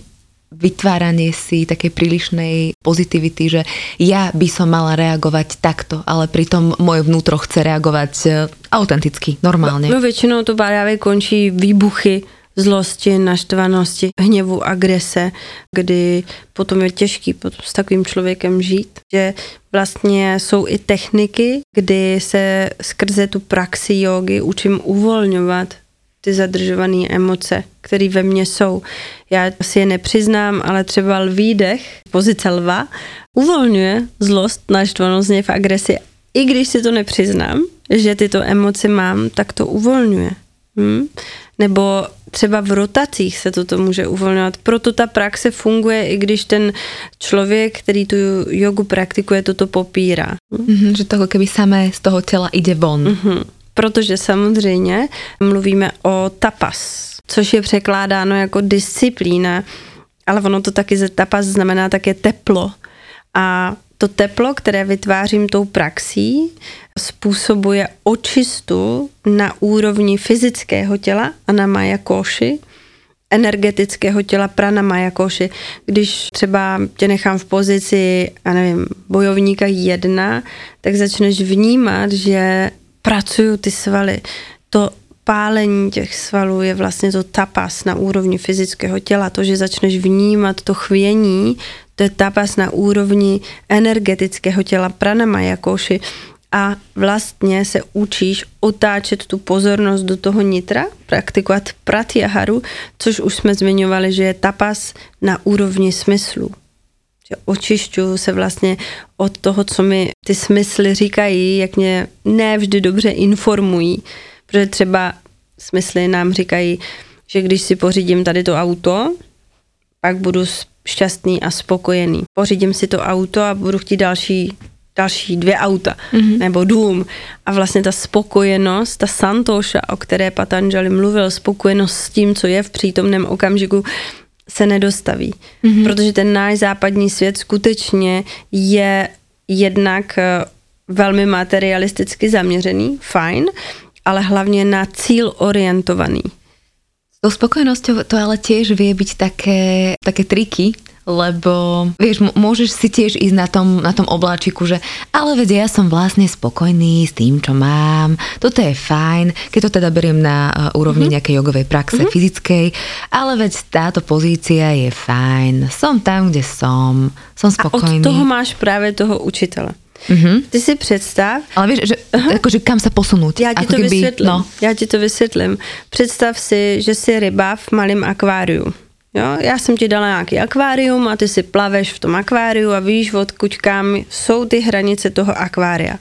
vytváranie si takej prílišnej pozitivity, že ja by som mala reagovať takto, ale pritom moje vnútro chce reagovať e, autenticky, normálně. No, no většinou to právě končí výbuchy zlosti, naštvanosti, hněvu, agrese, kdy potom je těžký potom s takovým člověkem žít. Že vlastně jsou i techniky, kdy se skrze tu praxi jogy učím uvolňovat ty zadržované emoce, které ve mně jsou. Já si je nepřiznám, ale třeba lví dech, pozice lva, uvolňuje zlost, naštvanost, v agresi. I když si to nepřiznám, že tyto emoce mám, tak to uvolňuje. Hm? Nebo třeba v rotacích se toto může uvolňovat. Proto ta praxe funguje, i když ten člověk, který tu jogu praktikuje, toto popírá. Mm-hmm, že toho keby samé z toho těla ide von. Mm-hmm protože samozřejmě mluvíme o tapas, což je překládáno jako disciplína, ale ono to taky ze tapas znamená také teplo. A to teplo, které vytvářím tou praxí, způsobuje očistu na úrovni fyzického těla a na majakoši, energetického těla prana majakoši. Když třeba tě nechám v pozici, já nevím, bojovníka jedna, tak začneš vnímat, že pracují ty svaly. To pálení těch svalů je vlastně to tapas na úrovni fyzického těla. To, že začneš vnímat to chvění, to je tapas na úrovni energetického těla pranama jakoši a vlastně se učíš otáčet tu pozornost do toho nitra, praktikovat pratyaharu, což už jsme zmiňovali, že je tapas na úrovni smyslu že očišťuju se vlastně od toho, co mi ty smysly říkají, jak mě ne vždy dobře informují. Protože třeba smysly nám říkají, že když si pořídím tady to auto, pak budu šťastný a spokojený. Pořídím si to auto a budu chtít další další dvě auta mm-hmm. nebo dům. A vlastně ta spokojenost, ta santoša, o které Patanjali mluvil, spokojenost s tím, co je v přítomném okamžiku, se nedostaví. Mm-hmm. Protože ten náš západní svět skutečně je jednak eh, velmi materialisticky zaměřený, fajn, ale hlavně na cíl orientovaný. S tou spokojenosťou to ale tiež vie byť také, také triky, lebo vieš, môžeš si tiež ísť na tom, na tom obláčiku, že ale veď ja som vlastne spokojný s tým, čo mám, toto je fajn, keď to teda beriem na uh, úrovni mm-hmm. nejakej jogovej praxe mm-hmm. fyzickej, ale veď táto pozícia je fajn, som tam, kde som, som spokojný. A od toho máš právě toho učitele. Mm-hmm. Ty si představ. Ale víš, že, jakože kam se posunout. Já ti to kdyby, vysvětlím. No. Já ti to vysvětlím. Představ si, že jsi ryba v malém akváriu. Jo, já jsem ti dala nějaký akvárium a ty si plaveš v tom akváriu a víš, odkud kam jsou ty hranice toho akvária.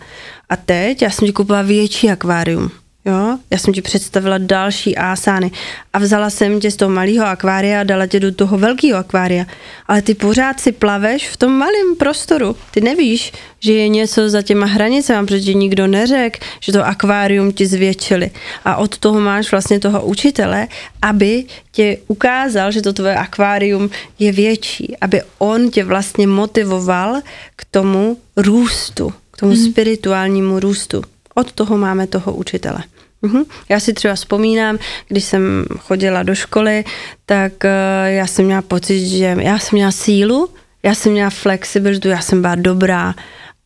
A teď já jsem ti koupila větší akvárium. Jo, já jsem ti představila další ásány a vzala jsem tě z toho malého akvária a dala tě do toho velkého akvária. Ale ty pořád si plaveš v tom malém prostoru. Ty nevíš, že je něco za těma hranicemi, protože nikdo neřekl, že to akvárium ti zvětšili. A od toho máš vlastně toho učitele, aby tě ukázal, že to tvoje akvárium je větší, aby on tě vlastně motivoval k tomu růstu, k tomu mm. spirituálnímu růstu. Od toho máme toho učitele. Mhm. Já si třeba vzpomínám, když jsem chodila do školy, tak uh, já jsem měla pocit, že já jsem měla sílu, Já jsem měla flexibilitu, já jsem byla dobrá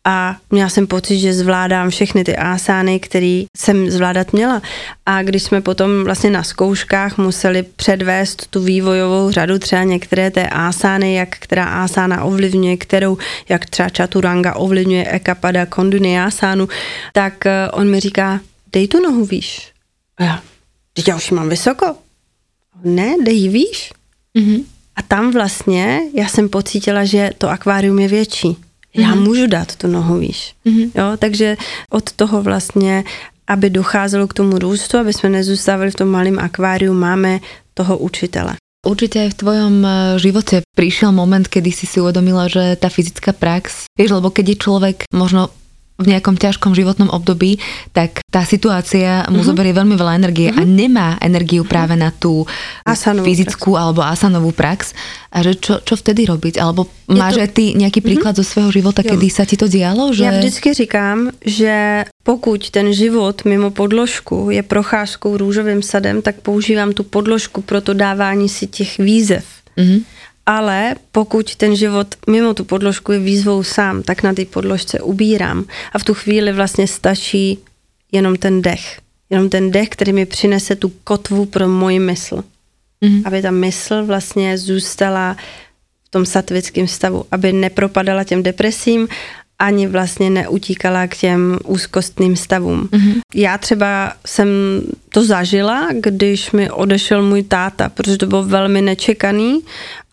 a měla jsem pocit, že zvládám všechny ty asány, které jsem zvládat měla. A když jsme potom vlastně na zkouškách museli předvést tu vývojovou řadu, třeba některé té asány, jak která asána ovlivňuje kterou, jak třeba čaturanga ovlivňuje ekapada konduni asánu, tak eh, on mi říká, dej tu nohu výš. A já, teď já už mám vysoko. Ne, dej ji výš. Mm-hmm. A tam vlastně já jsem pocítila, že to akvárium je větší já mm-hmm. můžu dát tu nohu výš. Mm-hmm. Jo, takže od toho vlastně, aby docházelo k tomu růstu, aby jsme nezůstávali v tom malém akváriu, máme toho učitele. Určite aj v tvojom eh, živote prišiel moment, kedy si si uvedomila, že tá fyzická prax, vieš, lebo keď je človek možno v nejakom ťažkom životnom období, tak tá situácia mu mm-hmm. zoberie veľmi veľa energie mm-hmm. a mhm. nemá energiu práve na tú asanovú fyzickú prax. alebo asanovú prax. A že čo, čo vtedy robiť? Alebo je máš to... aj ty nejaký mhm. príklad mm-hmm. zo svého života, jo. kedy sa ti to dialo? Že... Já vždycky říkám, že pokud ten život mimo podložku je procházkou růžovým sadem, tak používám tu podložku pro to dávání si těch výzev. Mm-hmm ale pokud ten život mimo tu podložku je výzvou sám, tak na té podložce ubírám a v tu chvíli vlastně stačí jenom ten dech. Jenom ten dech, který mi přinese tu kotvu pro moji mysl. Mm-hmm. Aby ta mysl vlastně zůstala v tom satvickém stavu, aby nepropadala těm depresím ani vlastně neutíkala k těm úzkostným stavům. Mm-hmm. Já třeba jsem to zažila, když mi odešel můj táta, protože to bylo velmi nečekaný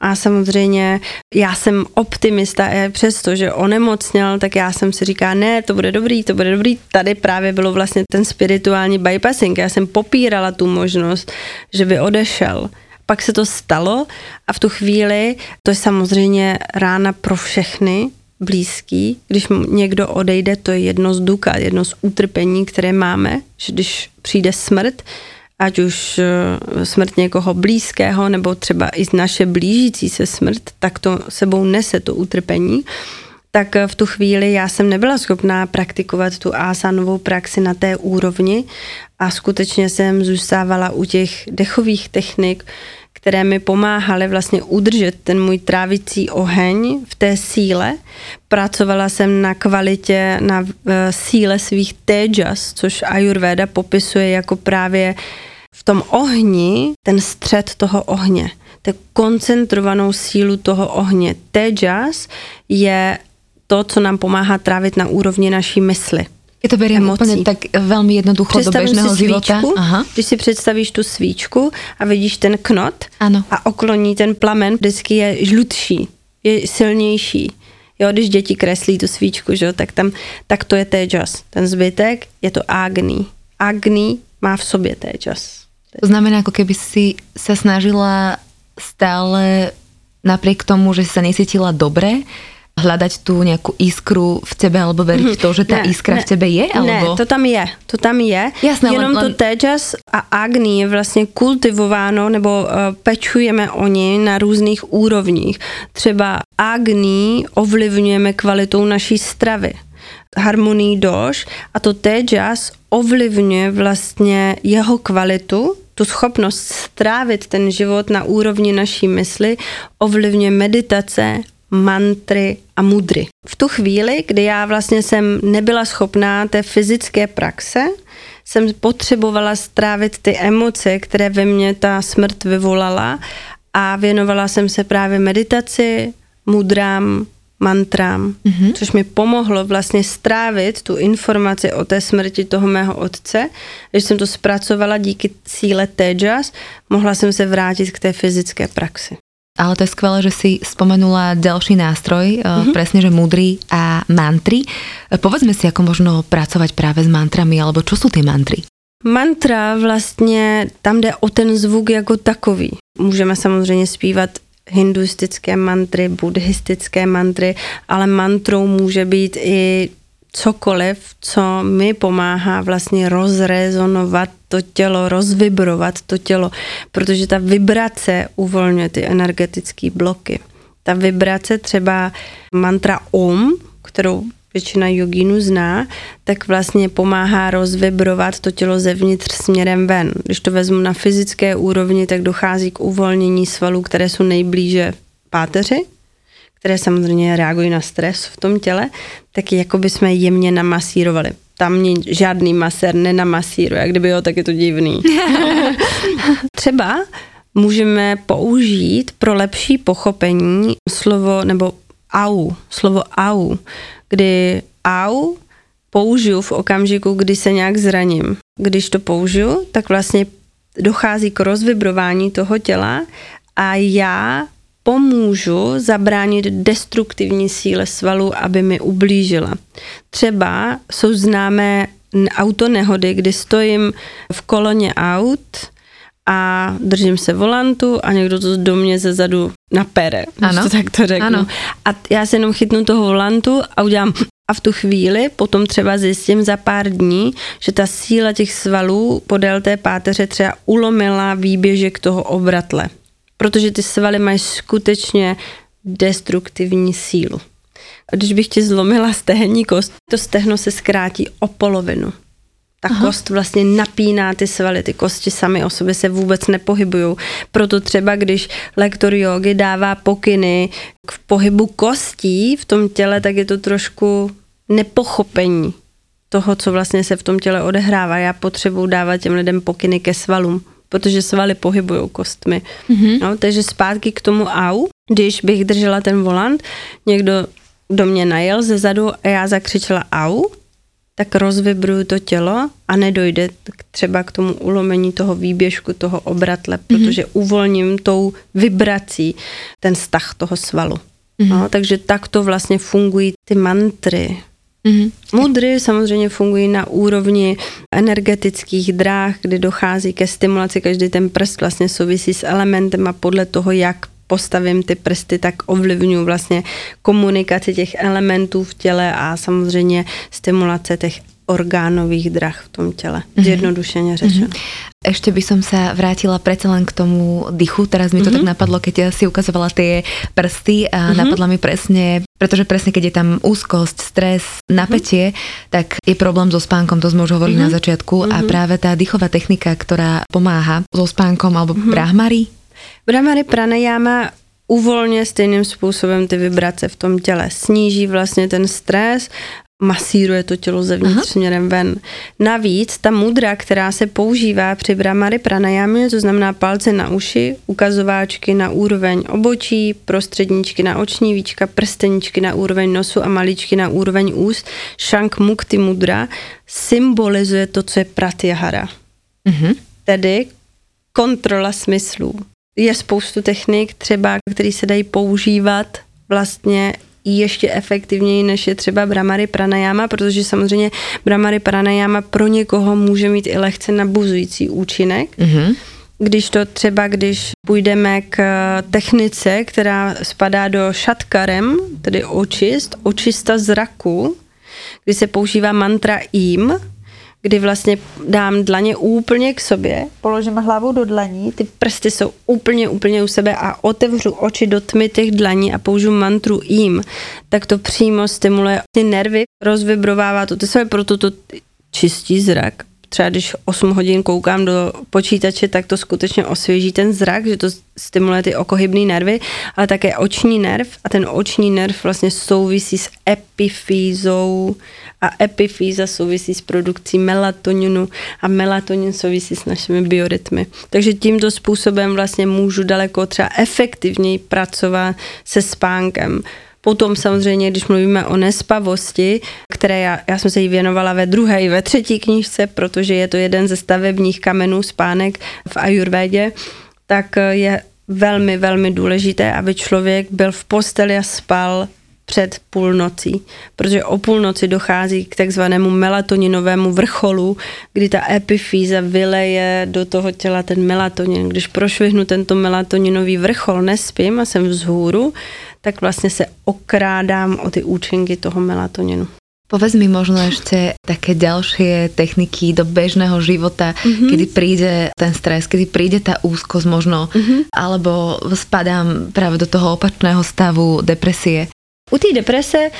a samozřejmě já jsem optimista a přesto, že onemocněl, tak já jsem si říká, ne, to bude dobrý, to bude dobrý. Tady právě bylo vlastně ten spirituální bypassing. Já jsem popírala tu možnost, že by odešel. Pak se to stalo a v tu chvíli, to je samozřejmě rána pro všechny, blízký, když někdo odejde, to je jedno z duka, jedno z utrpení, které máme, že když přijde smrt, ať už eh, smrt někoho blízkého, nebo třeba i naše blížící se smrt, tak to sebou nese to utrpení. Tak v tu chvíli já jsem nebyla schopná praktikovat tu asanovou praxi na té úrovni a skutečně jsem zůstávala u těch dechových technik, které mi pomáhaly vlastně udržet ten můj trávicí oheň v té síle. Pracovala jsem na kvalitě, na eh, síle svých tejas, což Ayurveda popisuje jako právě v tom ohni, ten střed toho ohně, tu koncentrovanou sílu toho ohně. Tejas je to, co nám pomáhá trávit na úrovni naší mysli. Je to beriem emocí. úplne tak veľmi jednoducho Představím do bežného si života. Aha. Když si představíš tu svíčku a vidíš ten knot ano. a okloní ten plamen, vždycky je žlutší, je silnější. Jo, když děti kreslí tu svíčku, že, tak, tam, tak to je tejas. Ten zbytek je to agni. Agni má v sobě tejas. To znamená, ako keby si sa snažila stále napriek tomu, že sa necítila dobre, hľadať tu nejakú iskru v tebe, alebo veriť mm-hmm. to, že tá ne, iskra ne, v tebe je? Alebo... Ne, to tam je, to tam je. Jasné, Jenom len, to tejas a agni je vlastně kultivováno, nebo uh, pečujeme o ně na různých úrovních. Třeba agni ovlivňujeme kvalitou naší stravy harmonii doš a to tejas ovlivňuje vlastně jeho kvalitu, tu schopnost strávit ten život na úrovni naší mysli, ovlivňuje meditace, mantry a mudry. V tu chvíli, kdy já vlastně jsem nebyla schopná té fyzické praxe, jsem potřebovala strávit ty emoce, které ve mně ta smrt vyvolala a věnovala jsem se právě meditaci, mudrám, mantrám, mm-hmm. což mi pomohlo vlastně strávit tu informaci o té smrti toho mého otce. Když jsem to zpracovala díky síle Tejas, mohla jsem se vrátit k té fyzické praxi. Ale to je skvelé, že si spomenula ďalší nástroj, mm-hmm. presne, že mudry a mantry. Povedzme si, ako možno pracovať práve s mantrami, alebo čo sú ty mantry? Mantra vlastně, tam jde o ten zvuk jako takový. Můžeme samozřejmě zpívat hinduistické mantry, buddhistické mantry, ale mantrou může být i cokoliv, co mi pomáhá vlastně rozrezonovat to tělo, rozvibrovat to tělo, protože ta vibrace uvolňuje ty energetické bloky. Ta vibrace třeba mantra OM, kterou většina jogínů zná, tak vlastně pomáhá rozvibrovat to tělo zevnitř směrem ven. Když to vezmu na fyzické úrovni, tak dochází k uvolnění svalů, které jsou nejblíže páteři, které samozřejmě reagují na stres v tom těle, tak jako by jsme jemně namasírovali. Tam mě žádný masér nenamasíruje, jak kdyby jo, tak je to divný. Třeba můžeme použít pro lepší pochopení slovo nebo au, slovo au, kdy au použiju v okamžiku, kdy se nějak zraním. Když to použiju, tak vlastně dochází k rozvibrování toho těla a já pomůžu zabránit destruktivní síle svalu, aby mi ublížila. Třeba jsou známé autonehody, kdy stojím v koloně aut a držím se volantu a někdo to do mě ze zadu napere, ano. to tak to řeknu. Ano. A já se jenom chytnu toho volantu a udělám a v tu chvíli potom třeba zjistím za pár dní, že ta síla těch svalů podél té páteře třeba ulomila výběžek toho obratle. Protože ty svaly mají skutečně destruktivní sílu. Když bych ti zlomila stehenní kost, to stehno se zkrátí o polovinu ta Aha. kost vlastně napíná ty svaly, ty kosti sami o sobě se vůbec nepohybují. Proto třeba, když lektor jogy dává pokyny k pohybu kostí v tom těle, tak je to trošku nepochopení toho, co vlastně se v tom těle odehrává. Já potřebuji dávat těm lidem pokyny ke svalům, protože svaly pohybují kostmi. Mm-hmm. No, takže zpátky k tomu au, když bych držela ten volant, někdo do mě najel ze zadu a já zakřičela au, tak rozvibruju to tělo a nedojde třeba k tomu ulomení toho výběžku, toho obratle, mm-hmm. protože uvolním tou vibrací ten stah toho svalu. Mm-hmm. No, takže takto vlastně fungují ty mantry. Mm-hmm. Mudry samozřejmě fungují na úrovni energetických dráh, kdy dochází ke stimulaci, každý ten prst vlastně souvisí s elementem a podle toho, jak postavím ty prsty, tak ovlivňuji vlastně komunikaci těch elementů v těle a samozřejmě stimulace těch orgánových drah v tom těle, mm-hmm. zjednodušeně řečeno. Mm-hmm. Ešte by som sa vrátila predsa len k tomu dychu. Teraz mi to mm-hmm. tak napadlo, keď si ukazovala tie prsty a mm-hmm. napadla mi presne, pretože presne keď je tam úzkosť, stres, napätie, mm-hmm. tak je problém so spánkom, to sme už hovorili mm-hmm. na začiatku mm-hmm. a mhm. práve tá dýchová technika, ktorá pomáha so spánkom alebo mm-hmm. brahmary, Brahmary pranayama uvolňuje stejným způsobem ty vibrace v tom těle. Sníží vlastně ten stres, masíruje to tělo zevnitř Aha. směrem ven. Navíc ta mudra, která se používá při brahmary pranajámě, to znamená palce na uši, ukazováčky na úroveň obočí, prostředníčky na oční víčka, prsteničky na úroveň nosu a maličky na úroveň úst, shank mukti mudra, symbolizuje to, co je pratyahara. Mhm. Tedy kontrola smyslů je spoustu technik třeba, které se dají používat vlastně ještě efektivněji, než je třeba Brahmary pranayama, protože samozřejmě Brahmary pranayama pro někoho může mít i lehce nabuzující účinek. Mm-hmm. Když to třeba, když půjdeme k technice, která spadá do šatkarem, tedy očist, očista zraku, kdy se používá mantra im, kdy vlastně dám dlaně úplně k sobě, položím hlavu do dlaní, ty prsty jsou úplně, úplně u sebe a otevřu oči do tmy těch dlaní a použiju mantru jim, tak to přímo stimuluje ty nervy, rozvibrovává to, to se proto to čistí zrak. Třeba když 8 hodin koukám do počítače, tak to skutečně osvěží ten zrak, že to stimuluje ty okohybné nervy, ale také oční nerv a ten oční nerv vlastně souvisí s epifýzou a epifýza souvisí s produkcí melatoninu a melatonin souvisí s našimi biorytmy. Takže tímto způsobem vlastně můžu daleko třeba efektivněji pracovat se spánkem. Potom samozřejmě, když mluvíme o nespavosti, které já, já jsem se jí věnovala ve druhé i ve třetí knížce, protože je to jeden ze stavebních kamenů spánek v ajurvédě, tak je velmi, velmi důležité, aby člověk byl v posteli a spal před půlnocí, protože o půlnoci dochází k takzvanému melatoninovému vrcholu, kdy ta epifýza vyleje do toho těla ten melatonin. Když prošvihnu tento melatoninový vrchol, nespím a jsem vzhůru, tak vlastně se okrádám o ty účinky toho melatoninu. Povedz mi možno ešte také ďalšie techniky do bežného života, mm-hmm. kedy príde ten stres, kedy príde tá úzkosť možno, mm-hmm. alebo spadám práve do toho opačného stavu depresie. U té deprese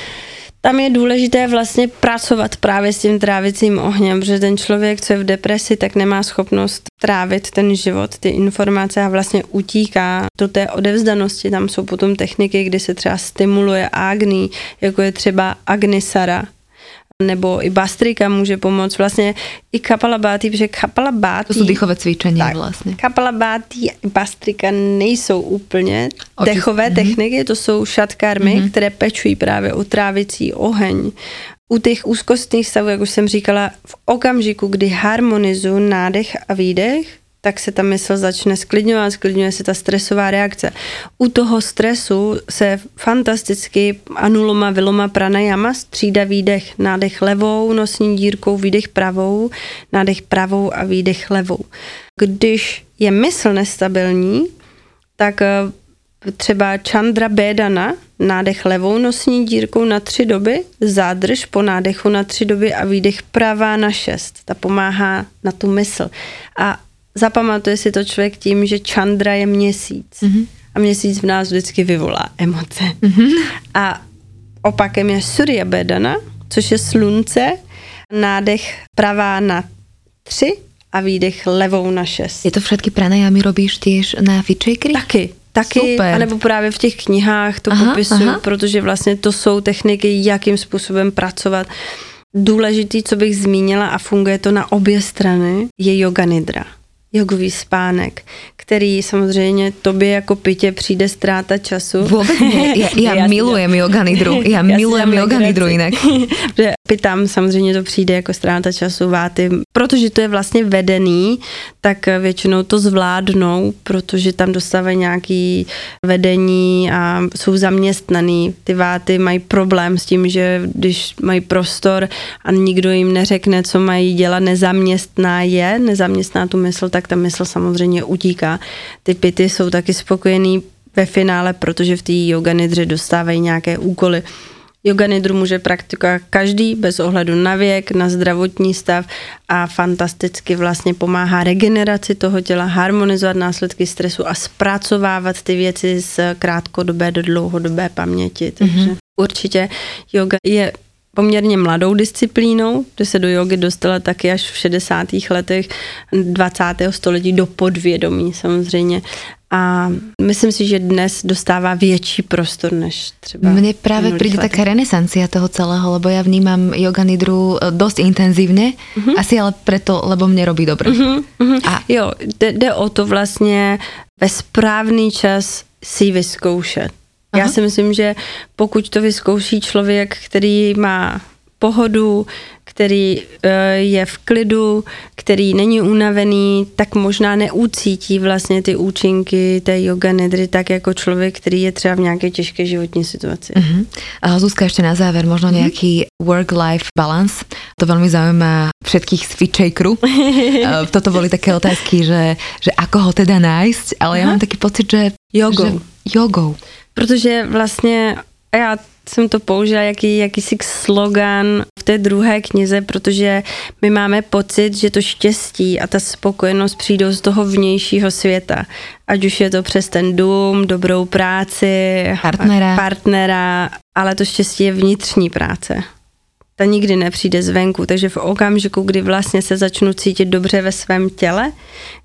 tam je důležité vlastně pracovat právě s tím trávicím ohněm, protože ten člověk, co je v depresi, tak nemá schopnost trávit ten život, ty informace a vlastně utíká do té odevzdanosti. Tam jsou potom techniky, kdy se třeba stimuluje agni, jako je třeba agnisara, nebo i bastrika může pomoct, vlastně i kapalabáty, protože kapalabáty... To jsou dýchové cvičení tak, vlastně. Kapalabáty a bastrika nejsou úplně Oči. dechové mm-hmm. techniky, to jsou šatkarmy, mm-hmm. které pečují právě o trávicí oheň. U těch úzkostných stavů, jak už jsem říkala, v okamžiku, kdy harmonizuju nádech a výdech, tak se ta mysl začne sklidňovat, sklidňuje se ta stresová reakce. U toho stresu se fantasticky anuloma, viloma, pranayama střída výdech, nádech levou nosní dírkou, výdech pravou, nádech pravou a výdech levou. Když je mysl nestabilní, tak eh, třeba Chandra Bedana, nádech levou nosní dírkou na tři doby, zádrž po nádechu na tři doby a výdech pravá na šest. Ta pomáhá na tu mysl. A zapamatuje si to člověk tím, že Chandra je měsíc. Mm-hmm. A měsíc v nás vždycky vyvolá emoce. Mm-hmm. A opakem je Surya Bedana, což je slunce, nádech pravá na tři a výdech levou na šest. Je to všetky pranajamy robíš těž na Fitchakeri? Taky. Taky, Super. anebo právě v těch knihách to aha, popisuju, aha. protože vlastně to jsou techniky, jakým způsobem pracovat. Důležitý, co bych zmínila a funguje to na obě strany, je yoga nidra jogový spánek, který samozřejmě tobě jako pitě přijde ztráta času. Vůbec ne, já, já, já milujem yoga nidru, já, já milujem yoga nidru jinak. Že pitám samozřejmě to přijde jako ztráta času váty, protože to je vlastně vedený, tak většinou to zvládnou, protože tam dostávají nějaký vedení a jsou zaměstnaný. Ty váty mají problém s tím, že když mají prostor a nikdo jim neřekne, co mají dělat, nezaměstná je, nezaměstná tu mysl, tak ta mysl samozřejmě utíká. Ty pity jsou taky spokojený ve finále, protože v té yoga nidře dostávají nějaké úkoly. Yoga nidru může praktikovat každý bez ohledu na věk, na zdravotní stav a fantasticky vlastně pomáhá regeneraci toho těla, harmonizovat následky stresu a zpracovávat ty věci z krátkodobé do dlouhodobé paměti. Takže mm-hmm. určitě yoga je poměrně mladou disciplínou, kde se do jogy dostala taky až v 60. letech 20. století do podvědomí samozřejmě. A myslím si, že dnes dostává větší prostor než třeba Mne právě přijde taká renesancia toho celého, lebo já vnímám yoga nidru eh, dost intenzivně, uh-huh. asi ale preto, lebo mě robí dobře. Uh-huh, uh-huh. A jo, jde, jde o to vlastně ve správný čas si vyzkoušet. Aha. Já si myslím, že pokud to vyzkouší člověk, který má pohodu, který eh, je v klidu, který není unavený, tak možná neucítí vlastně ty účinky té yoga nedry tak jako člověk, který je třeba v nějaké těžké životní situaci. Uh-huh. A Zuzka, ještě na závěr, možno uh-huh. nějaký work-life balance. To velmi zajímá všetkých z Fitchakeru. Eh, toto boli také otázky, že, že ako ho teda nájsť, ale uh-huh. já mám taký pocit, že... Jogou. Že, jogou. Protože vlastně já jsem to použila jaký, jakýsi slogan v té druhé knize, protože my máme pocit, že to štěstí a ta spokojenost přijdou z toho vnějšího světa. Ať už je to přes ten dům, dobrou práci, partnera, partnera ale to štěstí je vnitřní práce ta nikdy nepřijde zvenku, takže v okamžiku, kdy vlastně se začnu cítit dobře ve svém těle,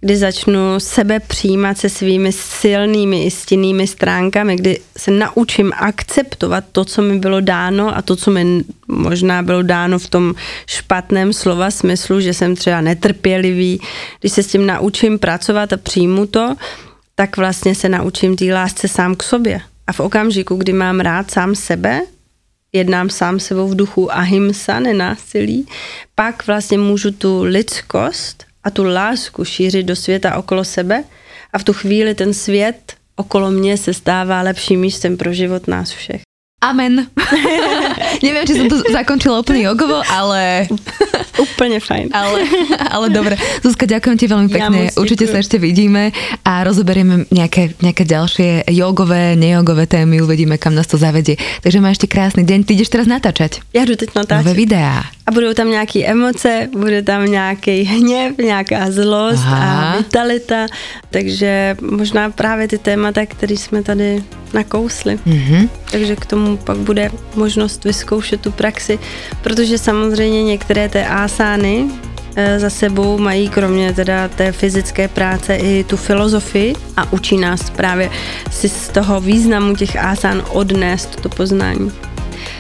kdy začnu sebe přijímat se svými silnými i stinnými stránkami, kdy se naučím akceptovat to, co mi bylo dáno a to, co mi možná bylo dáno v tom špatném slova smyslu, že jsem třeba netrpělivý, když se s tím naučím pracovat a přijmu to, tak vlastně se naučím té lásce sám k sobě. A v okamžiku, kdy mám rád sám sebe, jednám sám sebou v duchu ahimsa, nenásilí, pak vlastně můžu tu lidskost a tu lásku šířit do světa okolo sebe a v tu chvíli ten svět okolo mě se stává lepším místem pro život nás všech. Amen. Neviem, či som to zakončila úplne jogovo, ale... Úplne fajn. Ale, ale dobre. Zuzka, ďakujem ti veľmi pekne. Ja Určite sa ešte vidíme a rozoberieme nejaké, nejaké ďalšie jogové, nejogové témy. Uvidíme, kam nás to zavedie. Takže má ešte krásny deň. Ty ideš teraz natáčať. Ja jdu teď natáčať. Nové videá. a budou tam nějaké emoce, bude tam nějaký hněv, nějaká zlost Aha. a vitalita, takže možná právě ty témata, které jsme tady nakousli. Mm-hmm. Takže k tomu pak bude možnost vyzkoušet tu praxi, protože samozřejmě některé té ásány e, za sebou mají kromě teda té fyzické práce i tu filozofii a učí nás právě si z toho významu těch ásán odnést to poznání.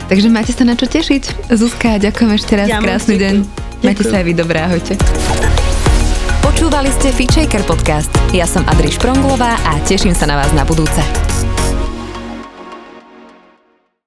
Takže máte sa na čo tešiť. Zuzka, ďakujem ešte raz, ja krásny deň. Ďakujem. Majte sa aj vy dobré, ahojte. Počúvali ste Feature podcast. Ja som Adriš Pronglová a teším sa na vás na budúce.